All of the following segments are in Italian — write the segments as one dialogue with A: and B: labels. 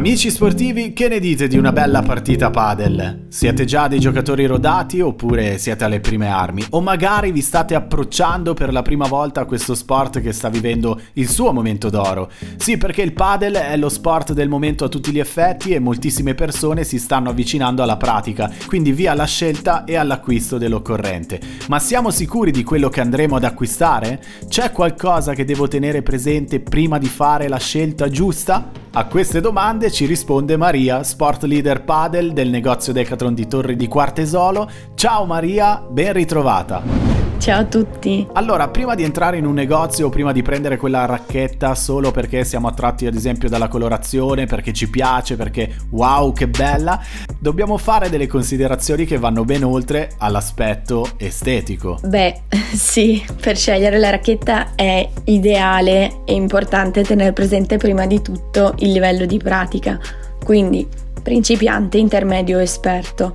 A: Amici sportivi, che ne dite di una bella partita padel? Siete già dei giocatori rodati oppure siete alle prime armi? O magari vi state approcciando per la prima volta a questo sport che sta vivendo il suo momento d'oro? Sì, perché il padel è lo sport del momento a tutti gli effetti e moltissime persone si stanno avvicinando alla pratica, quindi via alla scelta e all'acquisto dell'occorrente. Ma siamo sicuri di quello che andremo ad acquistare? C'è qualcosa che devo tenere presente prima di fare la scelta giusta? A queste domande ci risponde Maria, sport leader padel del negozio Decathlon di Torri di Quartesolo. Ciao Maria, ben ritrovata.
B: Ciao a tutti.
A: Allora, prima di entrare in un negozio o prima di prendere quella racchetta solo perché siamo attratti ad esempio dalla colorazione, perché ci piace, perché wow che bella, dobbiamo fare delle considerazioni che vanno ben oltre all'aspetto estetico.
B: Beh, sì, per scegliere la racchetta è ideale e importante tenere presente prima di tutto il livello di pratica, quindi principiante, intermedio, esperto.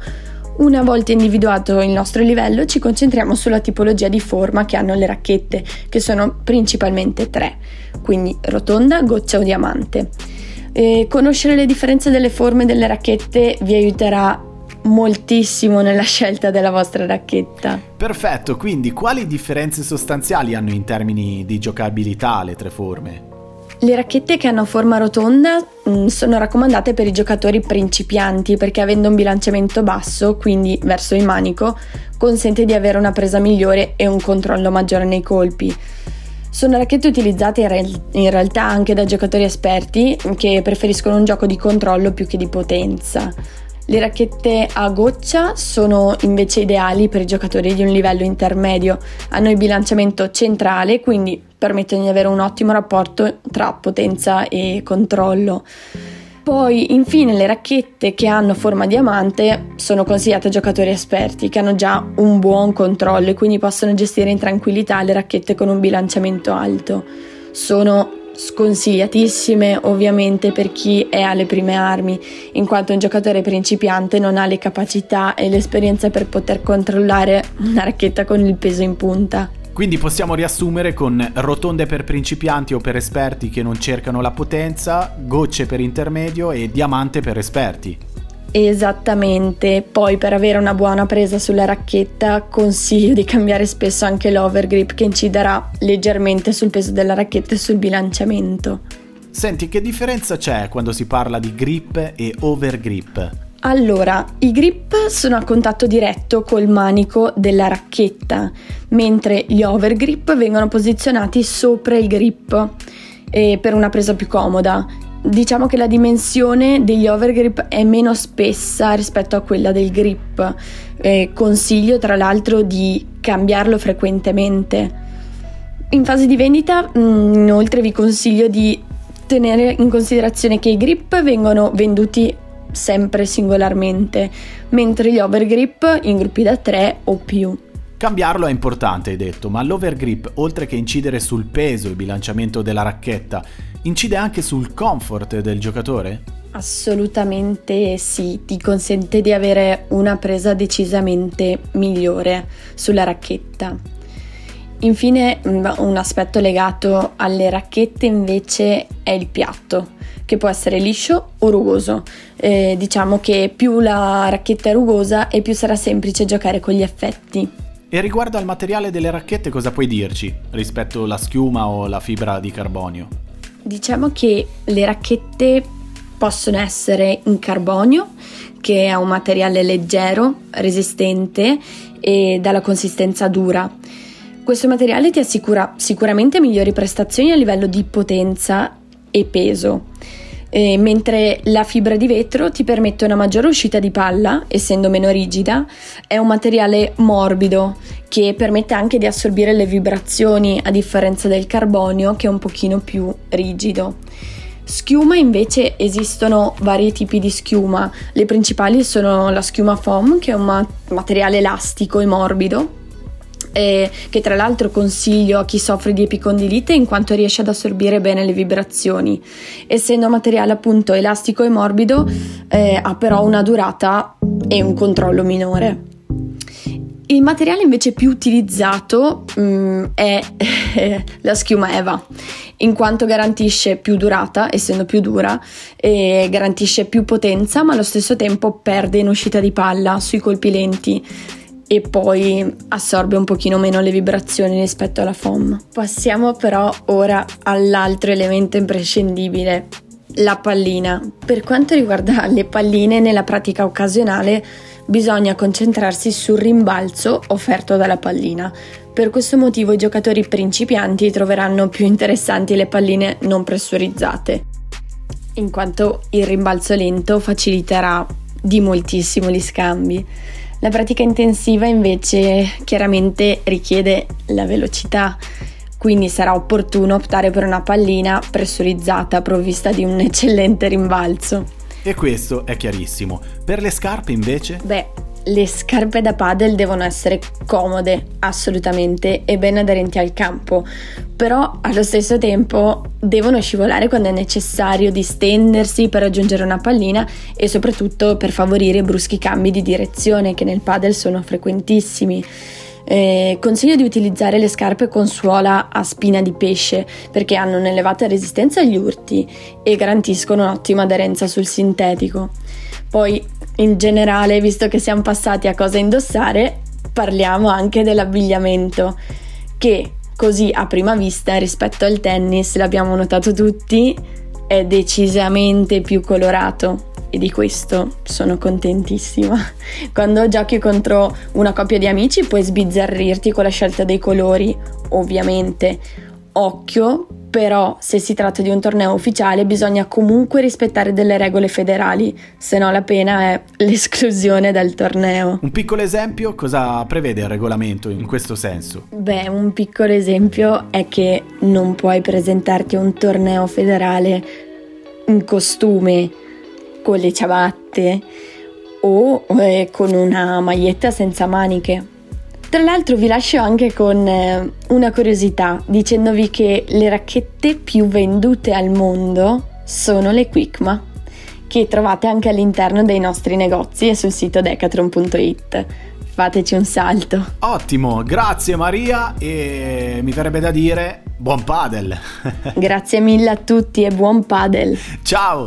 B: Una volta individuato il nostro livello ci concentriamo sulla tipologia di forma che hanno le racchette, che sono principalmente tre, quindi rotonda, goccia o diamante. E conoscere le differenze delle forme delle racchette vi aiuterà moltissimo nella scelta della vostra racchetta.
A: Perfetto, quindi quali differenze sostanziali hanno in termini di giocabilità le tre forme?
B: Le racchette che hanno forma rotonda mm, sono raccomandate per i giocatori principianti perché avendo un bilanciamento basso, quindi verso il manico, consente di avere una presa migliore e un controllo maggiore nei colpi. Sono racchette utilizzate in, in realtà anche da giocatori esperti che preferiscono un gioco di controllo più che di potenza. Le racchette a goccia sono invece ideali per i giocatori di un livello intermedio, hanno il bilanciamento centrale, quindi permettono di avere un ottimo rapporto tra potenza e controllo. Poi, infine, le racchette che hanno forma diamante sono consigliate a giocatori esperti che hanno già un buon controllo e quindi possono gestire in tranquillità le racchette con un bilanciamento alto. Sono sconsigliatissime ovviamente per chi è alle prime armi, in quanto un giocatore principiante non ha le capacità e l'esperienza per poter controllare una racchetta con il peso in punta.
A: Quindi possiamo riassumere con rotonde per principianti o per esperti che non cercano la potenza, gocce per intermedio e diamante per esperti.
B: Esattamente, poi per avere una buona presa sulla racchetta consiglio di cambiare spesso anche l'overgrip che inciderà leggermente sul peso della racchetta e sul bilanciamento.
A: Senti, che differenza c'è quando si parla di grip e overgrip?
B: Allora, i grip sono a contatto diretto col manico della racchetta, mentre gli overgrip vengono posizionati sopra il grip eh, per una presa più comoda. Diciamo che la dimensione degli overgrip è meno spessa rispetto a quella del grip. Eh, consiglio tra l'altro di cambiarlo frequentemente. In fase di vendita, mm, inoltre, vi consiglio di tenere in considerazione che i grip vengono venduti sempre singolarmente, mentre gli overgrip in gruppi da 3 o più.
A: Cambiarlo è importante, hai detto, ma l'overgrip, oltre che incidere sul peso e bilanciamento della racchetta, incide anche sul comfort del giocatore?
B: Assolutamente sì, ti consente di avere una presa decisamente migliore sulla racchetta. Infine un aspetto legato alle racchette invece è il piatto, che può essere liscio o rugoso. Eh, diciamo che più la racchetta è rugosa e più sarà semplice giocare con gli effetti.
A: E riguardo al materiale delle racchette cosa puoi dirci rispetto alla schiuma o la fibra di carbonio?
B: Diciamo che le racchette possono essere in carbonio, che è un materiale leggero, resistente e dalla consistenza dura. Questo materiale ti assicura sicuramente migliori prestazioni a livello di potenza e peso, eh, mentre la fibra di vetro ti permette una maggiore uscita di palla, essendo meno rigida, è un materiale morbido che permette anche di assorbire le vibrazioni a differenza del carbonio che è un pochino più rigido. Schiuma invece esistono vari tipi di schiuma, le principali sono la schiuma foam che è un ma- materiale elastico e morbido eh, che tra l'altro consiglio a chi soffre di epicondilite in quanto riesce ad assorbire bene le vibrazioni. Essendo materiale appunto elastico e morbido, eh, ha però una durata e un controllo minore. Il materiale invece più utilizzato um, è la schiuma Eva, in quanto garantisce più durata, essendo più dura, e garantisce più potenza, ma allo stesso tempo perde in uscita di palla sui colpi lenti e poi assorbe un pochino meno le vibrazioni rispetto alla foam. Passiamo però ora all'altro elemento imprescindibile, la pallina. Per quanto riguarda le palline nella pratica occasionale, bisogna concentrarsi sul rimbalzo offerto dalla pallina. Per questo motivo i giocatori principianti troveranno più interessanti le palline non pressurizzate, in quanto il rimbalzo lento faciliterà di moltissimo gli scambi. La pratica intensiva invece chiaramente richiede la velocità, quindi sarà opportuno optare per una pallina pressurizzata provvista di un eccellente rimbalzo.
A: E questo è chiarissimo. Per le scarpe invece?
B: Beh, le scarpe da paddle devono essere comode, assolutamente, e ben aderenti al campo, però allo stesso tempo devono scivolare quando è necessario distendersi per raggiungere una pallina e soprattutto per favorire bruschi cambi di direzione che nel paddle sono frequentissimi. Eh, consiglio di utilizzare le scarpe con suola a spina di pesce perché hanno un'elevata resistenza agli urti e garantiscono un'ottima aderenza sul sintetico. Poi, in generale, visto che siamo passati a cosa indossare, parliamo anche dell'abbigliamento che così a prima vista rispetto al tennis, l'abbiamo notato tutti, è decisamente più colorato e di questo sono contentissima. Quando giochi contro una coppia di amici puoi sbizzarrirti con la scelta dei colori, ovviamente. Occhio, però se si tratta di un torneo ufficiale bisogna comunque rispettare delle regole federali, se no la pena è l'esclusione dal torneo.
A: Un piccolo esempio, cosa prevede il regolamento in questo senso?
B: Beh, un piccolo esempio è che non puoi presentarti a un torneo federale in costume con le ciabatte o eh, con una maglietta senza maniche. Tra l'altro vi lascio anche con eh, una curiosità dicendovi che le racchette più vendute al mondo sono le Quickma, che trovate anche all'interno dei nostri negozi e sul sito decathlon.it. Fateci un salto.
A: Ottimo, grazie Maria e mi verrebbe da dire buon padel.
B: grazie mille a tutti e buon padel.
A: Ciao.